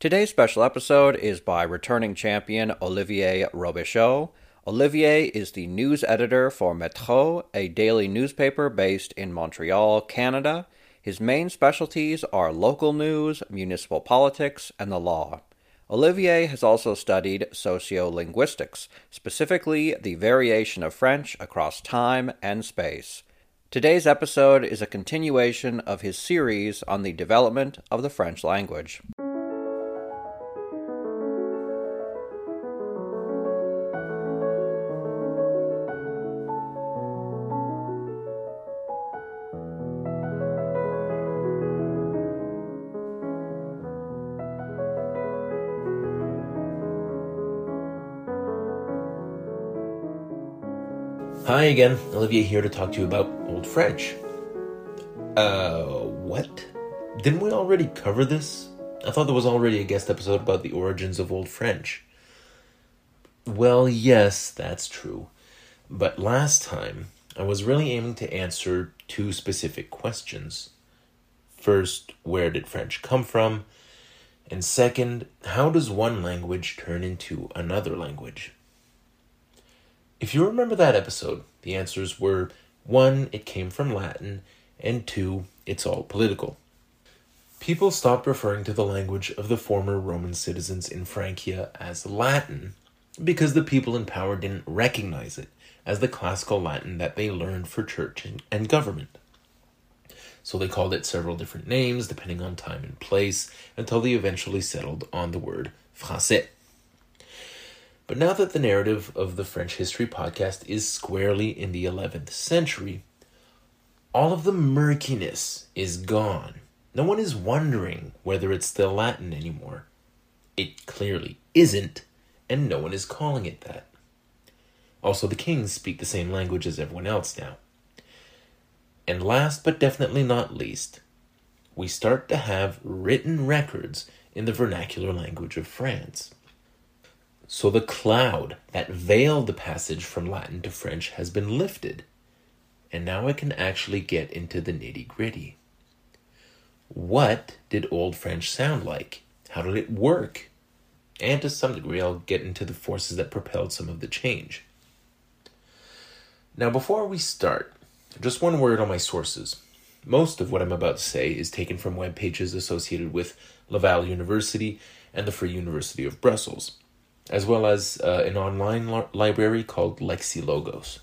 Today's special episode is by returning champion Olivier Robichaud. Olivier is the news editor for Metro, a daily newspaper based in Montreal, Canada. His main specialties are local news, municipal politics, and the law. Olivier has also studied sociolinguistics, specifically the variation of French across time and space. Today's episode is a continuation of his series on the development of the French language. Hi again, Olivier here to talk to you about Old French. Uh, what? Didn't we already cover this? I thought there was already a guest episode about the origins of Old French. Well, yes, that's true. But last time, I was really aiming to answer two specific questions. First, where did French come from? And second, how does one language turn into another language? If you remember that episode, the answers were one, it came from Latin, and two, it's all political. People stopped referring to the language of the former Roman citizens in Francia as Latin because the people in power didn't recognize it as the classical Latin that they learned for church and, government. So they called it several different names depending on time and place until they eventually settled on the word français. But now that the narrative of the French History podcast is squarely in the 11th century, all of the murkiness is gone. No one is wondering whether it's still Latin anymore. It clearly isn't, and no one is calling it that. Also, the kings speak the same language as everyone else now. And last but definitely not least, we start to have written records in the vernacular language of France. So the cloud that veiled the passage from Latin to French has been lifted, and now I can actually get into the nitty gritty. What did Old French sound like? How did it work? And to some degree, I'll get into the forces that propelled some of the change. Now, before we start, just one word on my sources. Most of what I'm about to say is taken from web pages associated with Laval University and the Free University of Brussels as well as uh, an online li- library called Lexilogos.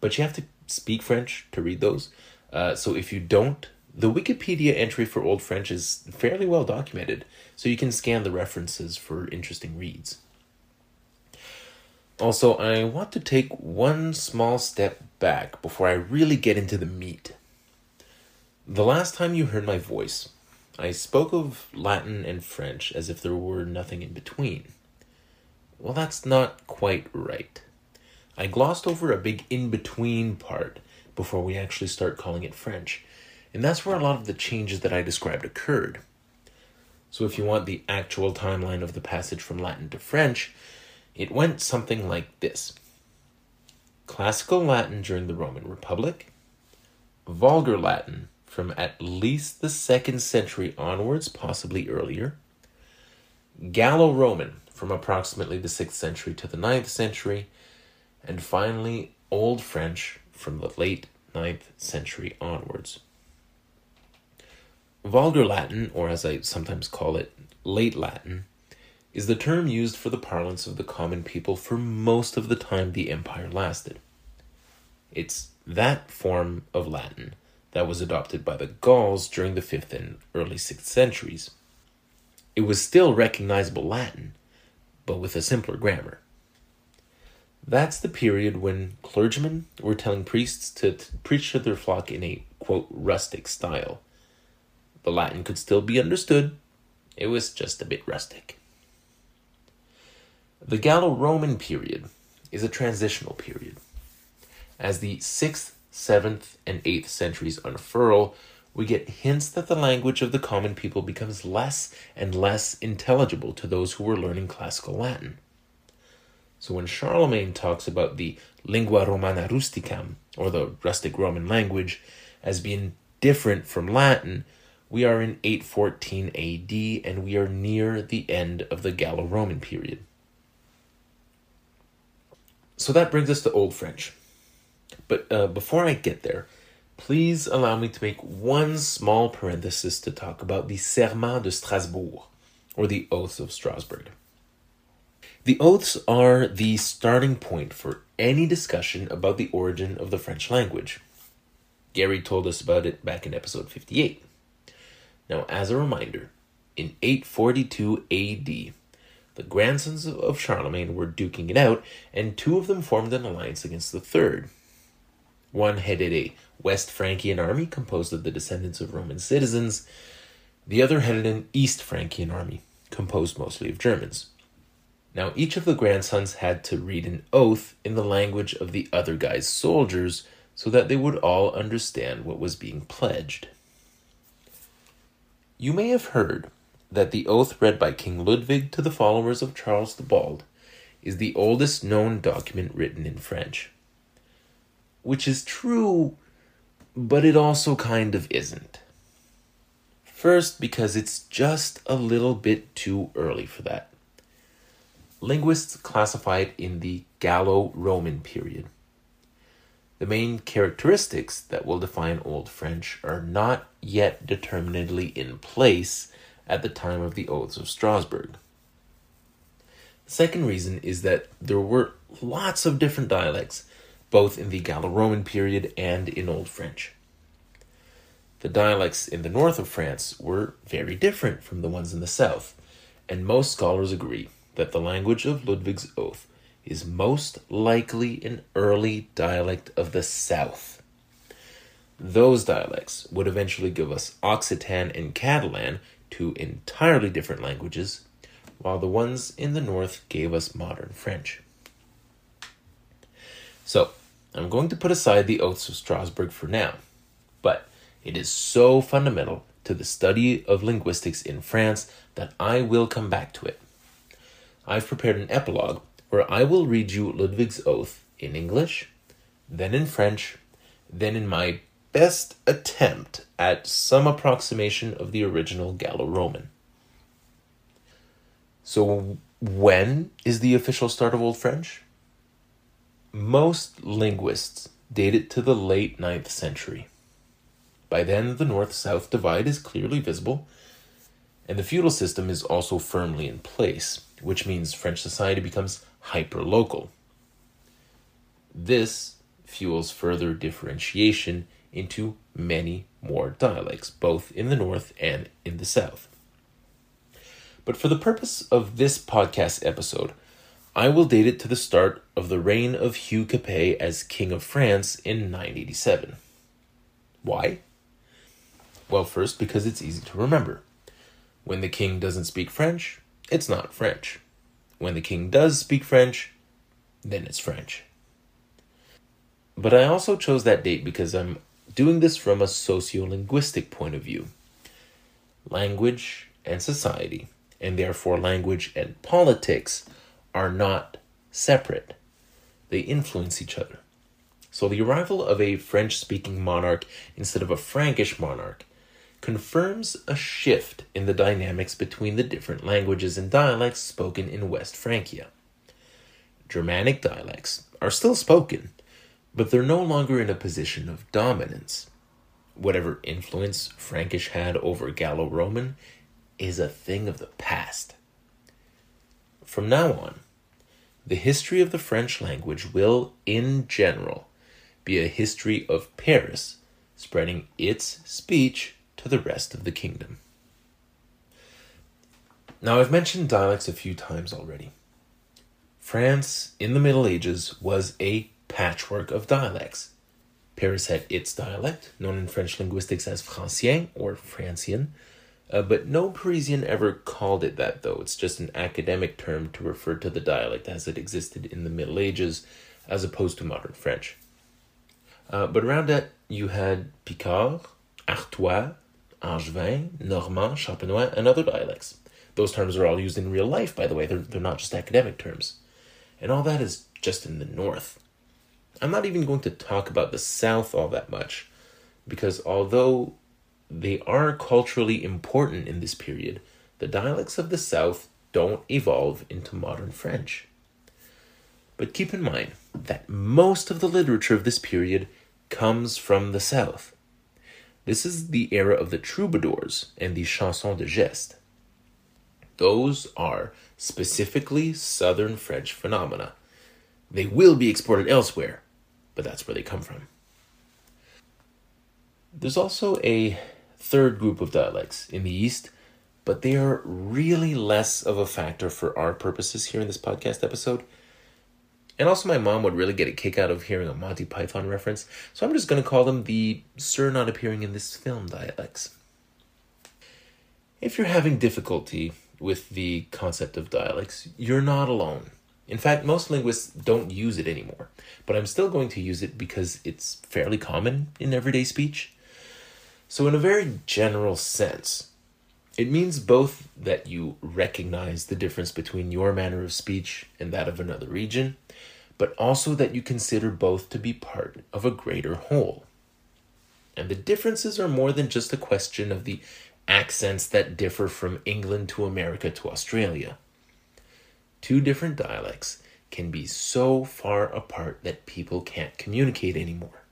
But you have to speak French to read those. Uh, so if you don't, the Wikipedia entry for Old French is fairly well documented, so you can scan the references for interesting reads. Also, I want to take one small step back before I really get into the meat. The last time you heard my voice, I spoke of Latin and French as if there were nothing in between. Well, that's not quite right. I glossed over a big in between part before we actually start calling it French, and that's where a lot of the changes that I described occurred. So, if you want the actual timeline of the passage from Latin to French, it went something like this Classical Latin during the Roman Republic, Vulgar Latin from at least the second century onwards, possibly earlier. Gallo Roman from approximately the 6th century to the 9th century. And finally, Old French from the late 9th century onwards. Vulgar Latin, or as I sometimes call it, late Latin, is the term used for the parlance of the common people for most of the time the empire lasted. It's that form of Latin that was adopted by the Gauls during the 5th and early 6th centuries. It was still recognizable Latin, but with a simpler grammar. That's the period when clergymen were telling priests to, preach to their flock in a, quote, rustic style. The Latin could still be understood, It was just a bit rustic. The Gallo Roman period is a transitional period. As the 6th, 7th, and 8th centuries unfurl, we get hints that the language of the common people becomes less and less intelligible to those who were learning classical Latin. So when Charlemagne talks about the lingua romana rusticam, or the rustic Roman language, as being different from Latin, we are in 814 AD and we are near the end of the Gallo Roman period. So that brings us to Old French. But uh, before I get there, please allow me to make one small parenthesis to talk about the Serment de Strasbourg, or the Oaths of Strasbourg. The oaths are the starting point for any discussion about the origin of the French language. Gary told us about it back in episode 58. Now, as a reminder, in 842 AD, the grandsons of Charlemagne were duking it out, and two of them formed an alliance against the third. One headed a West Frankian army composed of the descendants of Roman citizens, the other headed an East Frankian army composed mostly of Germans. Now, each of the grandsons had to read an oath in the language of the other guy's soldiers so that they would all understand what was being pledged. You may have heard that the oath read by King Ludwig to the followers of Charles the Bald is the oldest known document written in French. Which is true, but it also kind of isn't. First, because it's just a little bit too early for that. Linguists classify it in the Gallo Roman period. The main characteristics that will define Old French are not yet determinedly in place at the time of the Oaths of Strasbourg. The second reason is that there were lots of different dialects, both in the Gallo Roman period and in Old French. The dialects in the north of France were very different from the ones in the south, and most scholars agree that the language of Ludwig's oath is most likely an early dialect of the south. Those dialects would eventually give us Occitan and Catalan, two entirely different languages, while the ones in the north gave us modern French. So, I'm going to put aside the oaths of Strasbourg for now, but it is so fundamental to the study of linguistics in France that I will come back to it. I've prepared an epilogue where I will read you Ludwig's oath in English, then in French, then in my best attempt at some approximation of the original Gallo Roman. So, when is the official start of Old French? Most linguists date it to the late 9th century. By then, the north south divide is clearly visible, and the feudal system is also firmly in place, which means French society becomes hyper local. This fuels further differentiation into many more dialects, both in the north and in the south. But for the purpose of this podcast episode, I will date it to the start of the reign of Hugh Capet as King of France in 987. Why? Well, first, because it's easy to remember. When the king doesn't speak French, it's not French. When the king does speak French, then it's French. But I also chose that date because I'm doing this from a sociolinguistic point of view. Language and society, and therefore language and politics, are not separate, they influence each other. So the arrival of a French speaking monarch instead of a Frankish monarch confirms a shift in the dynamics between the different languages and dialects spoken in West Francia. Germanic dialects are still spoken, but they're no longer in a position of dominance. Whatever influence Frankish had over Gallo Roman is a thing of the past. From now on, the history of the French language will, in general, be a history of Paris spreading its speech to the rest of the kingdom. Now, I've mentioned dialects a few times already. France in the Middle Ages was a patchwork of dialects. Paris had its dialect, known in French linguistics as Francien or Francian, Uh, but no Parisian ever called it that, though. It's just an academic term to refer to the dialect as it existed in the Middle Ages, as opposed to modern French. Uh, but around that, you had Picard, Artois, Angevin, Normand, Champenois, and other dialects. Those terms are all used in real life, by the way. They're, they're not just academic terms. And all that is just in the north. I'm not even going to talk about the south all that much, because although they are culturally important in this period, the dialects of the south don't evolve into modern French. But keep in mind that most of the literature of this period comes from the south. This is the era of the troubadours and the chansons de geste. Those are specifically southern French phenomena. They will be exported elsewhere, but that's where they come from. There's also a third group of dialects in the East, but they are really less of a factor for our purposes here in this podcast episode. And also, my mom would really get a kick out of hearing a Monty Python reference, so I'm just going to call them the Sir not appearing in this film dialects. If you're having difficulty with the concept of dialects, you're not alone. In fact, most linguists don't use it anymore, but I'm still going to use it because it's fairly common in everyday speech. So, in a very general sense, it means both that you recognize the difference between your manner of speech and that of another region, but also that you consider both to be part of a greater whole. And the differences are more than just a question of the accents that differ from England to America to Australia. Two different dialects can be so far apart that people can't communicate anymore.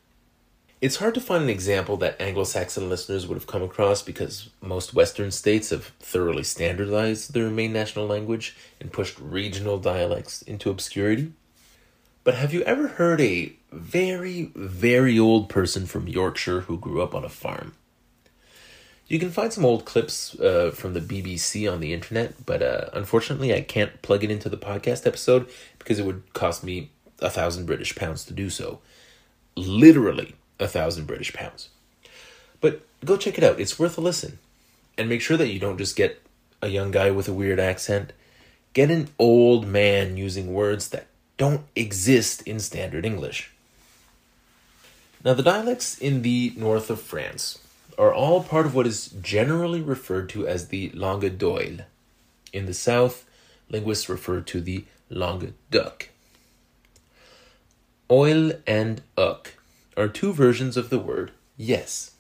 It's hard to find an example that Anglo Saxon listeners would have come across because most Western states have thoroughly standardized their main national language and pushed regional dialects into obscurity. But have you ever heard a very, very old person from Yorkshire who grew up on a farm? You can find some old clips uh, from the BBC on the internet, but uh, unfortunately, I can't plug it into the podcast episode because it would cost me a thousand British pounds to do so. Literally a thousand British pounds. But go check it out, it's worth a listen. And make sure that you don't just get a young guy with a weird accent. Get an old man using words that don't exist in standard English. Now, the dialects in the north of France are all part of what is generally referred to as the langue d'oil. In the south, linguists refer to the langue d'oc. Oil and uc are two versions of the word yes.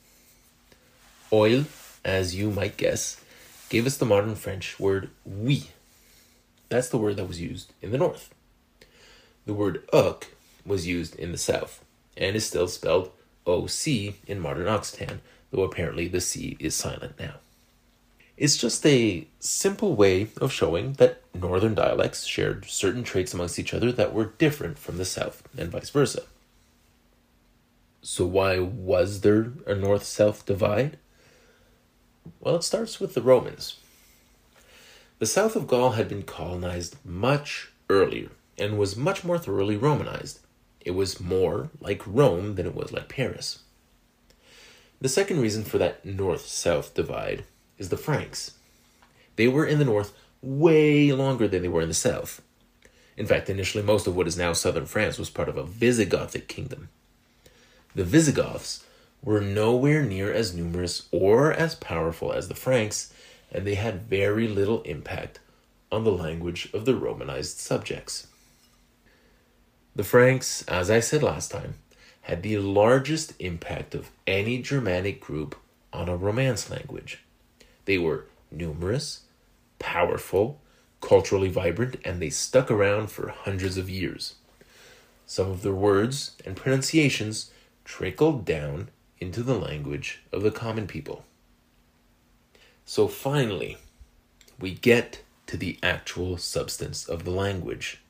Oil, as you might guess, gave us the modern French word oui. That's the word that was used in the north. The word uc was used in the south and is still spelled OC in modern Occitan, though apparently the C is silent now. It's just a simple way of showing that northern dialects shared certain traits amongst each other that were different from the south, and vice versa. So, why was there a north south divide? Well, it starts with the Romans. The south of Gaul had been colonized much earlier and was much more thoroughly Romanized. It was more like Rome than it was like Paris. The second reason for that north south divide is the Franks. They were in the north way longer than they were in the south. In fact, initially, most of what is now southern France was part of a Visigothic kingdom. The Visigoths were nowhere near as numerous or as powerful as the Franks, and they had very little impact on the language of the Romanized subjects. The Franks, as I said last time, had the largest impact of any Germanic group on a Romance language. They were numerous, powerful, culturally vibrant, and they stuck around for hundreds of years. Some of their words and pronunciations trickled down into the language of the common people. So finally, we get to the actual substance of the language.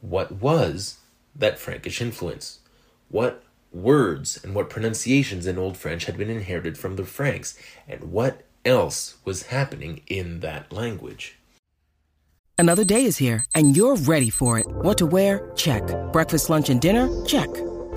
What was that Frankish influence? what words and what pronunciations in Old French had been inherited from the Franks, and what else was happening in that language. Another day is here, and you're ready for it. What to wear? Check. Breakfast, lunch, and dinner? Check.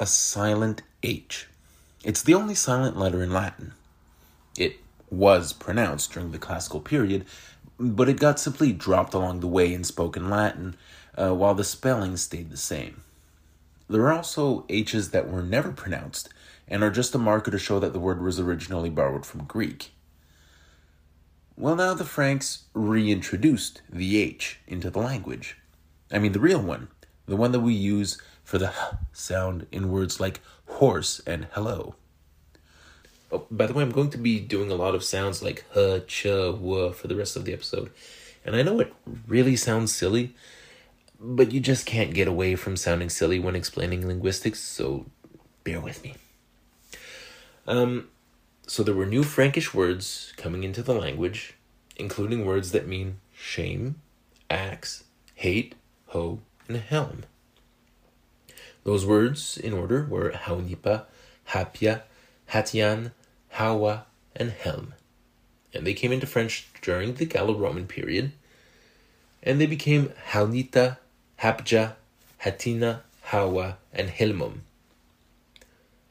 a silent H. It's the only silent letter in Latin. It was pronounced during the classical period, but it got simply dropped along the way in spoken Latin, uh, while the spelling stayed the same. There are also H's that were never pronounced and are just a marker to show that the word was originally borrowed from Greek. Well, now the Franks reintroduced the H into the language. I mean, the real one, the one that we use for the sound in words like horse and hello. Oh, by the way, I'm going to be doing a lot of sounds like h, ch, w for the rest of the episode. And I know it really sounds silly, but you just can't get away from sounding silly when explaining linguistics, so bear with me. Um, so there were new Frankish words coming into the language, including words that mean shame, axe, hate, hoe, and helm. Those words, in order, were haunipa, hapia, hatian, hawa, and helm. And they came into French during the Gallo Roman period, and they became haunita, hapja, hatina, hawa, and helmum.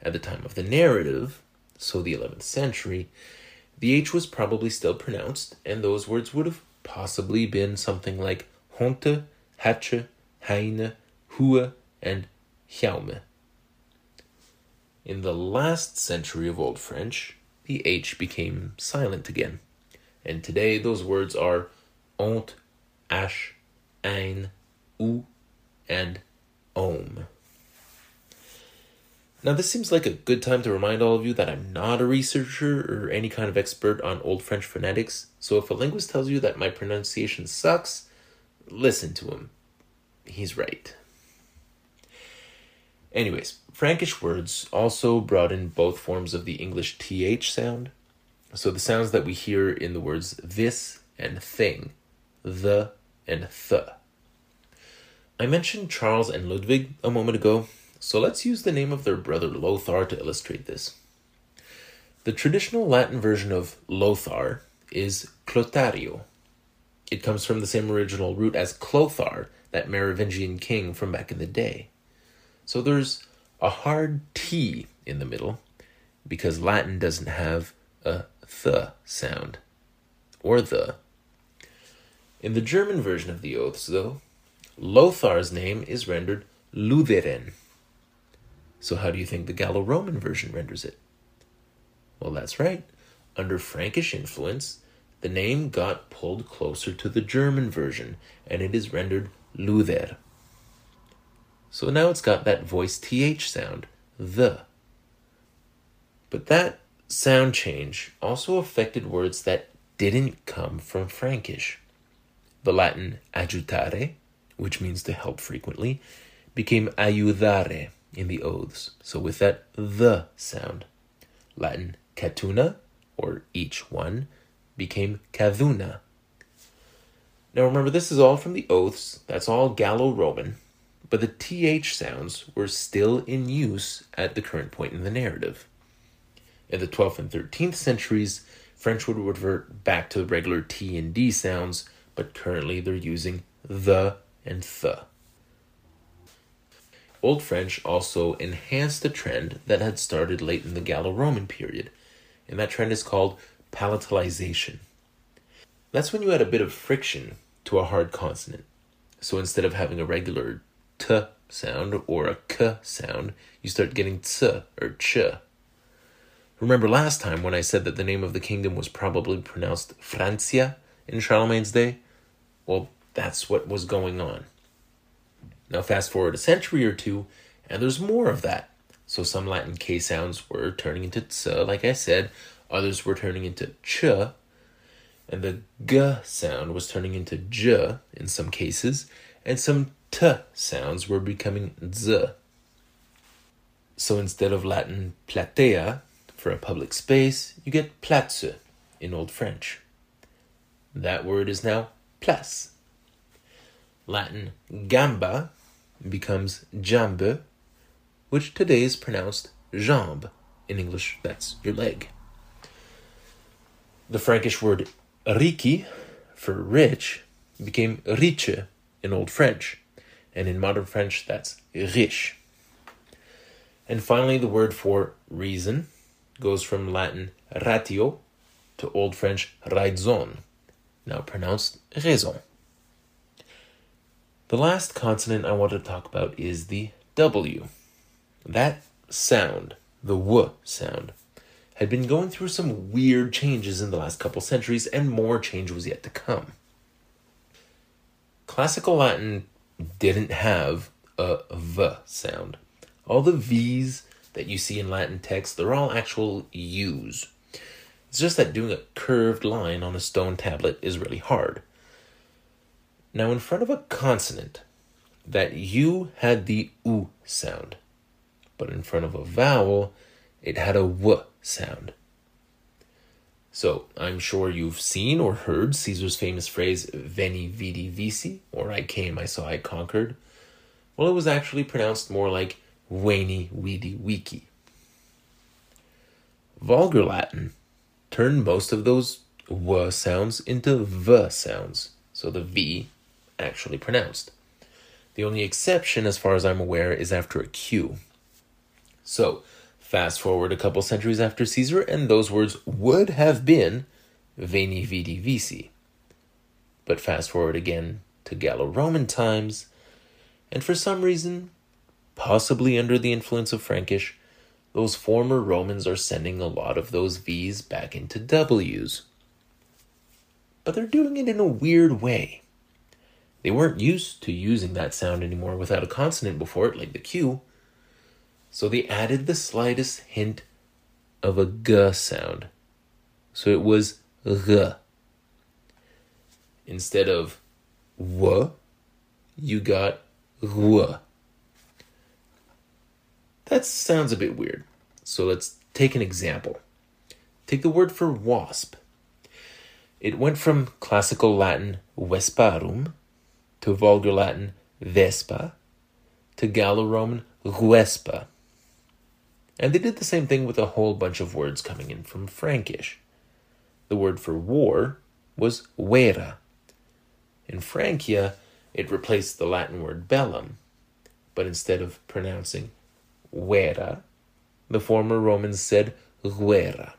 At the time of the narrative, so the 11th century, the H was probably still pronounced, and those words would have possibly been something like honte, hatche, heine, hue, and jaume. In the last century of Old French, the H became silent again, and today those words are ont, ash, ein, u, and om. Now, this seems like a good time to remind all of you that I'm not a researcher or any kind of expert on Old French phonetics, so if a linguist tells you that my pronunciation sucks, listen to him. He's right. Anyways, Frankish words also brought in both forms of the English th sound. So the sounds that we hear in the words this and thing, the and th. I mentioned Charles and Ludwig a moment ago, so let's use the name of their brother Lothar to illustrate this. The traditional Latin version of Lothar is Clotario. It comes from the same original root as Clothar, that Merovingian king from back in the day. So there's a hard T in the middle because Latin doesn't have a th sound or the. In the German version of the oaths, though, Lothar's name is rendered Lutheren. So, how do you think the Gallo Roman version renders it? Well, that's right. Under Frankish influence, the name got pulled closer to the German version, and it is rendered Luther. So now it's got that voice th sound, the. But that sound change also affected words that didn't come from Frankish. The Latin adjutare, which means to help frequently, became ayudare in the oaths, so with that the sound. Latin catuna, or each one, became caduna. Now remember, this is all from the oaths, that's all Gallo Roman, but the th sounds were still in use at the current point in the narrative. In the 12th and 13th centuries, French would revert back to the regular T and D sounds, but currently they're using the and th. Old French also enhanced a trend that had started late in the Gallo Roman period, and that trend is called palatalization. That's when you add a bit of friction to a hard consonant. So instead of having a regular t sound or a k sound, you start getting ts or ch. Remember last time when I said that the name of the kingdom was probably pronounced Francia in Charlemagne's day? Well, that's what was going on. Now, fast forward a century or two, and there's more of that. So, some Latin K sounds were turning into ts, like I said, others were turning into ch, and the g sound was turning into j in some cases, and some t sounds were becoming z. So, instead of Latin platea, For a public space, you get place in Old French. That word is now place. Latin gamba becomes jambe, which today is pronounced jambe. In English, that's your leg. The Frankish word riki for rich became riche in Old French, and in modern French, that's riche. And finally, the word for reason goes from Latin ratio to Old French raison, now pronounced raison. The last consonant I want to talk about is the W. That sound, the W sound, had been going through some weird changes in the last couple centuries, and more change was yet to come. Classical Latin didn't have a V sound. All the V's that you see in Latin text, they're all actual U's. It's just that doing a curved line on a stone tablet is really hard. Now, in front of a consonant, that U had the U sound, but in front of a vowel, it had a W sound. So, I'm sure you've seen or heard Caesar's famous phrase, Veni, Vidi, Vici, or I came, I saw, I conquered. Well, it was actually pronounced more like Veni, Vidi, Vici. Vulgar Latin turned most of those W sounds into V sounds, so the V actually pronounced. The only exception, as far as I'm aware, is after a Q. So, fast forward a couple centuries after Caesar, and those words would have been Veni Vidi Vici. But fast forward again to Gallo Roman times, and for some reason, possibly under the influence of Frankish, those former Romans are sending a lot of those V's back into W's. But they're doing it in a weird way. They weren't used to using that sound anymore without a consonant before it, like the Q. So they added the slightest hint of a G sound. So it was G. Instead of W, you got W. That sounds a bit weird. So let's take an example. Take the word for wasp. It went from classical Latin vesparum to vulgar Latin vespa to Gallo Roman guespa. And they did the same thing with a whole bunch of words coming in from Frankish. The word for war was vera. In Francia, it replaced the Latin word bellum, but instead of pronouncing vera, the former Romans said guerra.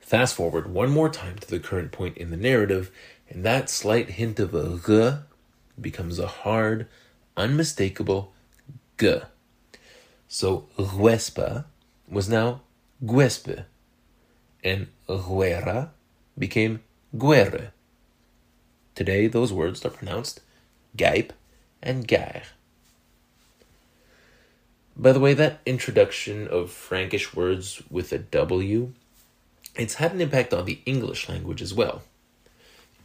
Fast forward one more time to the current point in the narrative, and that slight hint of a g becomes a hard, unmistakable g. So Guespa was now Guespe, and Guerra became Guerre. Today, those words are pronounced Gaip and Gare. By the way, that introduction of Frankish words with a W, it's had an impact on the English language as well.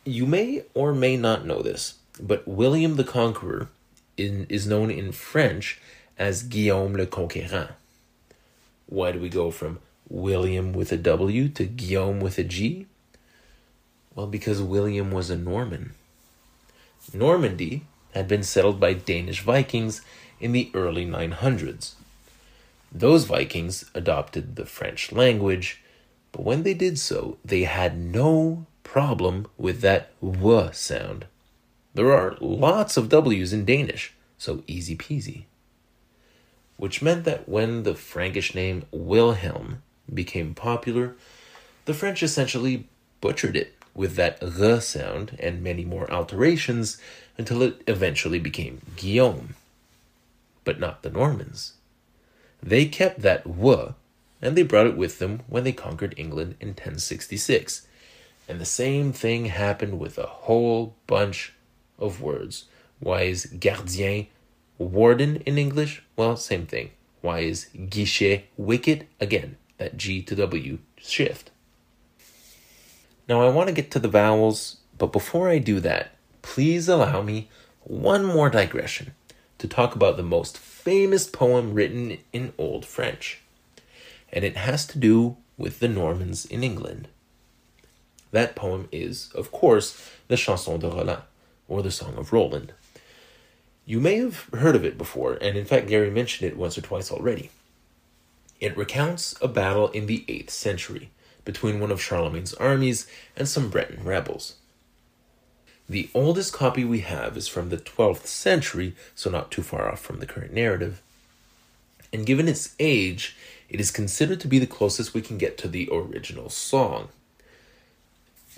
You may or may not know this, but William the Conqueror in, is known in French as Guillaume le Conquérant. Why do we go from William with a W to Guillaume with a G? Well, because William was a Norman. Normandy had been settled by Danish Vikings in the early 900s. Those Vikings adopted the French language, but when they did so, they had no problem with that w sound. There are lots of W's in Danish, so easy peasy. Which meant that when the Frankish name Wilhelm became popular, the French essentially butchered it with that r sound and many more alterations until it eventually became Guillaume but not the Normans. They kept that w, and they brought it with them when they conquered England in 1066. And the same thing happened with a whole bunch of words. Is gardien warden in English? Well, same thing. Why is guichet wicket? Again, that G to W shift. Now I want to get to the vowels, but before I do that, please allow me one more digression to talk about the most famous poem written in Old French. and it has to do with the Normans in England. That poem is, of course, the Chanson de Roland, or the Song of Roland. You may have heard of it before, and in fact, Gary mentioned it once or twice already. It recounts a battle in the 8th century between one of Charlemagne's armies and some Breton rebels. The oldest copy we have is from the 12th century, so not too far off from the current narrative. And given its age, it is considered to be the closest we can get to the original song.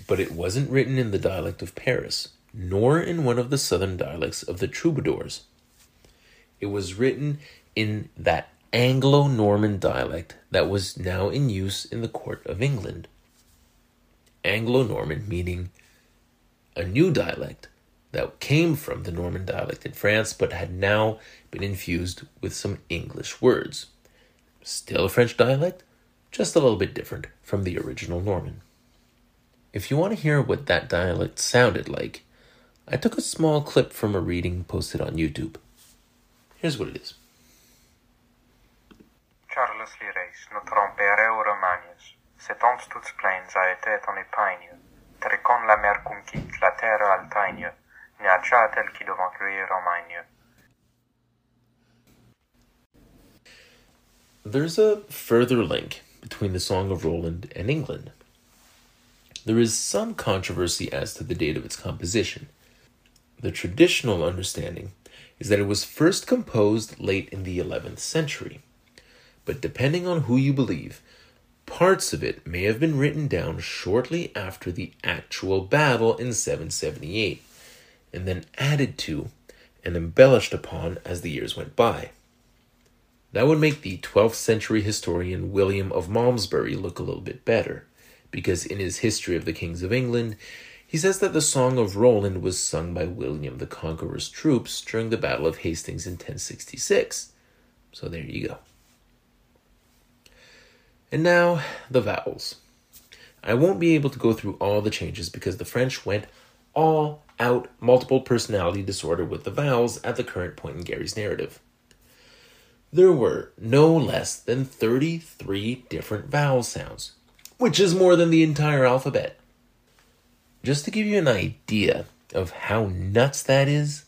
But it wasn't written in the dialect of Paris, nor in one of the southern dialects of the troubadours. It was written in that Anglo Norman dialect that was now in use in the court of England. Anglo Norman meaning a new dialect that came from the Norman dialect in France but had now been infused with some English words. Still a French dialect, just a little bit different from the original Norman. If you want to hear what that dialect sounded like, I took a small clip from a reading posted on YouTube. Here's what it is. Charles Lirais, nous trompereu Romagnes, s'étendent toutes plaines a été en épargne, trecon la la terre altagne, n'y a tel qui devant lui Romagne. There's a further link between the Song of Roland and England. There is some controversy as to the date of its composition. The traditional understanding is that it was first composed late in the 11th century, but depending on who you believe, parts of it may have been written down shortly after the actual battle in 778, and then added to and embellished upon as the years went by. That would make the 12th century historian William of Malmesbury look a little bit better, because in his History of the Kings of England, he says that the Song of Roland was sung by William the Conqueror's troops during the Battle of Hastings in 1066. So there you go. And now, the vowels. I won't be able to go through all the changes because the French went all out multiple personality disorder with the vowels at the current point in Gary's narrative there were no less than 33 different vowel sounds, which is more than the entire alphabet. Just to give you an idea of how nuts that is,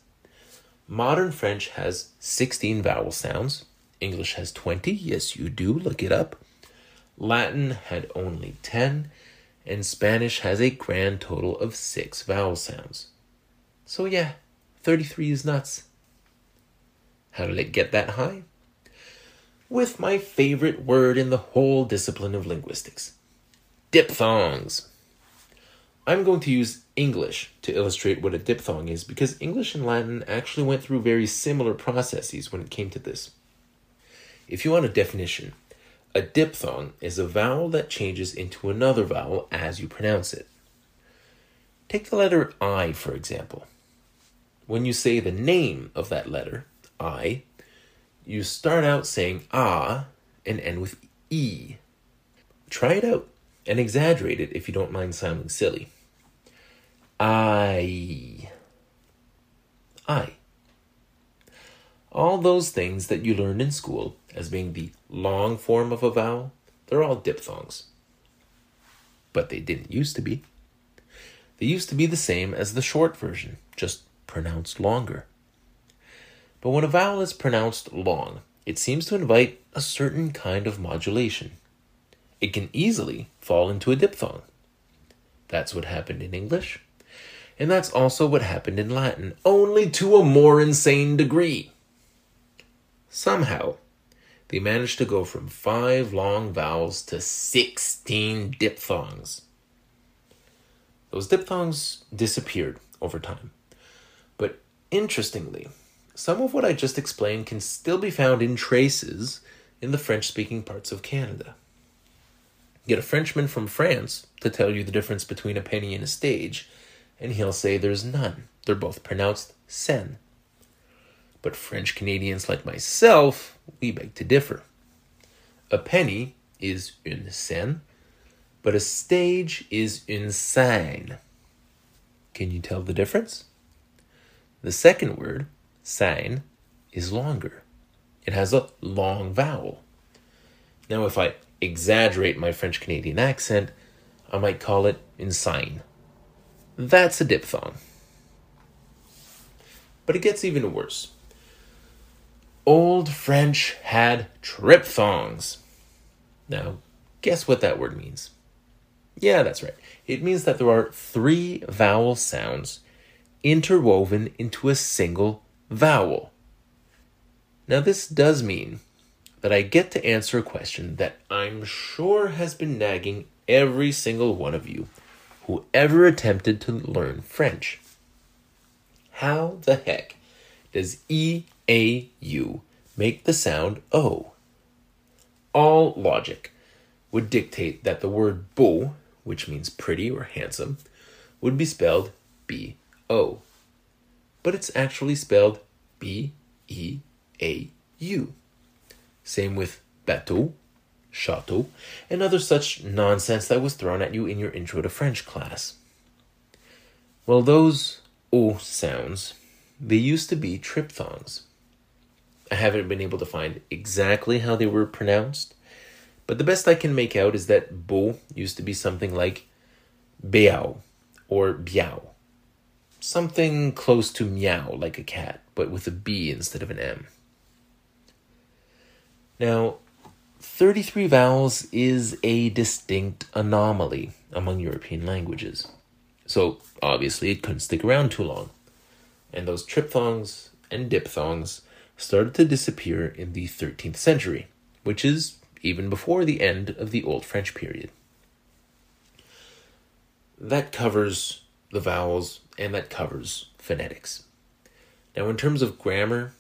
modern French has 16 vowel sounds, English has 20, yes, you do, look it up. Latin had only 10, and Spanish has a grand total of 6 vowel sounds. So, yeah, 33 is nuts. How did it get that high? with my favorite word in the whole discipline of linguistics diphthongs. I'm going to use English to illustrate what a diphthong is because English and Latin actually went through very similar processes when it came to this. If you want a definition, a diphthong is a vowel that changes into another vowel as you pronounce it. Take the letter I, for example. When you say the name of that letter, I, you start out saying ah and end with e. Try it out and exaggerate it if you don't mind sounding silly. I. I. All those things that you learned in school as being the long form of a vowel, they're all diphthongs. But they didn't used to be. They used to be the same as the short version, just pronounced longer. But when a vowel is pronounced long, it seems to invite a certain kind of modulation. It can easily fall into a diphthong. That's what happened in English, and that's also what happened in Latin, only to a more insane degree. Somehow, they managed to go from five long vowels to 16 diphthongs. Those diphthongs disappeared over time. But interestingly, some of what I just explained can still be found in traces in the French speaking parts of Canada. Get a Frenchman from France to tell you the difference between a penny and a stage, and he'll say there's none. They're both pronounced sen. But French Canadians like myself, we beg to differ. A penny is une sen, but a stage is une scène. Can you tell the difference? The second word scène is longer. It has a long vowel. Now, if I exaggerate my French Canadian accent, I might call it insane. That's a diphthong. But it gets even worse. Old French had triphthongs. Now, guess what that word means? Yeah, that's right. It means that there are three vowel sounds interwoven into a single vowel. Now, this does mean that I get to answer a question that I'm sure has been nagging every single one of you who ever attempted to learn French. How the heck does E A U make the sound O? All logic would dictate that the word beau, which means pretty or handsome, would be spelled B O. But it's actually spelled B E A U. Same with bateau, chateau, and other such nonsense that was thrown at you in your intro to French class. Well, those O sounds, they used to be triphthongs. I haven't been able to find exactly how they were pronounced, but the best I can make out is that beau used to be something like beow or biao. Something close to meow like a cat, but with a B instead of an M. Now, 33 vowels is a distinct anomaly among European languages. So, obviously, it couldn't stick around too long. And those triphthongs and diphthongs started to disappear in the 13th century, which is even before the end of the Old French period. That covers the vowels and that covers phonetics. Now, in terms of grammar,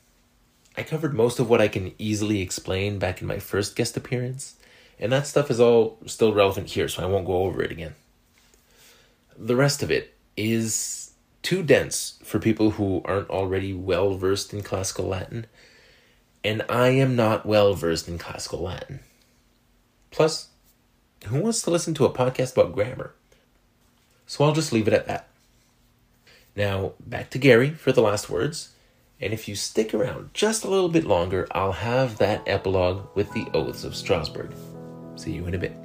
I covered most of what I can easily explain back in my first guest appearance, and that stuff is all still relevant here, so I won't go over it again. The rest of it is too dense for people who aren't already well versed in classical Latin, and I am not well versed in classical Latin. Plus, who wants to listen to a podcast about grammar? So I'll just leave it at that. Now, back to Gary for the last words. And if you stick around just a little bit longer, I'll have that epilogue with the Oaths of Strasbourg. See you in a bit.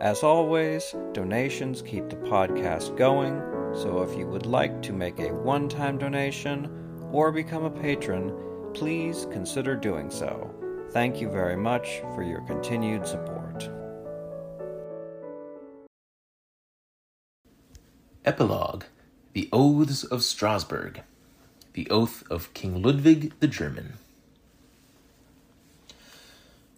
As always, donations keep the podcast going, so if you would like to make a one time donation or become a patron, please consider doing so. Thank you very much for your continued support. Epilogue The Oaths of Strasbourg. The Oath of King Ludwig the German.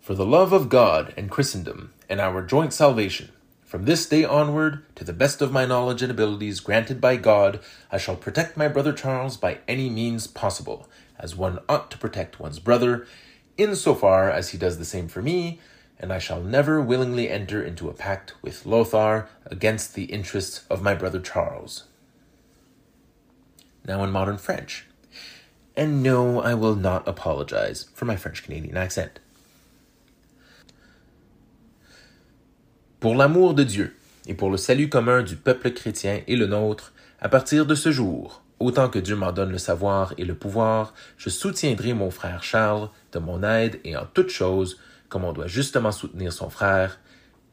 For the love of God and Christendom, and our joint salvation, from this day onward, to the best of my knowledge and abilities granted by God, I shall protect my brother Charles by any means possible, as one ought to protect one's brother, in so far as he does the same for me, and I shall never willingly enter into a pact with Lothar against the interests of my brother Charles. Now in modern French. And no, I will not apologize for my French Canadian accent. Pour l'amour de Dieu et pour le salut commun du peuple chrétien et le nôtre, à partir de ce jour, autant que Dieu m'en donne le savoir et le pouvoir, je soutiendrai mon frère Charles de mon aide et en toutes choses, comme on doit justement soutenir son frère,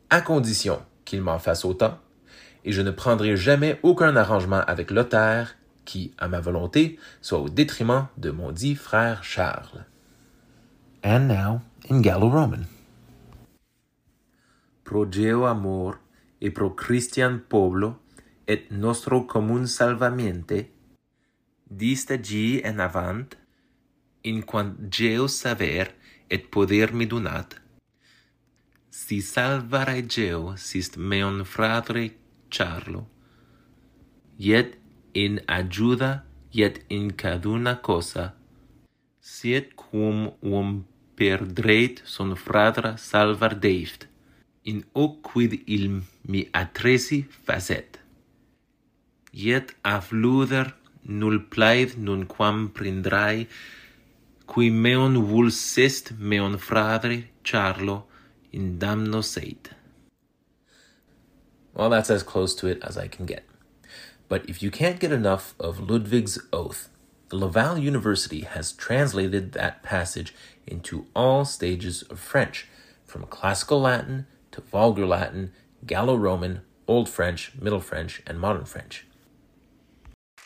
à condition qu'il m'en fasse autant, et je ne prendrai jamais aucun arrangement avec Lothaire qui, à ma volonté, soit au détriment de mon dit frère Charles. And now in Gallo-Roman. Pro Deo amor e pro Christian poblo et nostro commun salvamiente, dista gi en avant, in quant geo saver et poder mi donat. Si salvare Geo sist meon fratre charlo, yet in ajuda, yet in caduna cosa, siet cum um perdret son fratra salvar deift, in hoc quid il mi atresi facet. Yet affluder nul plaid nunquam prindrai, qui meon vulsest meon fratre Charlo in damno seit. Well, that's as close to it as I can get. But if you can't get enough of Ludwig's oath, Laval University has translated that passage into all stages of French, from classical Latin to vulgar Latin, Gallo Roman, Old French, Middle French, and Modern French.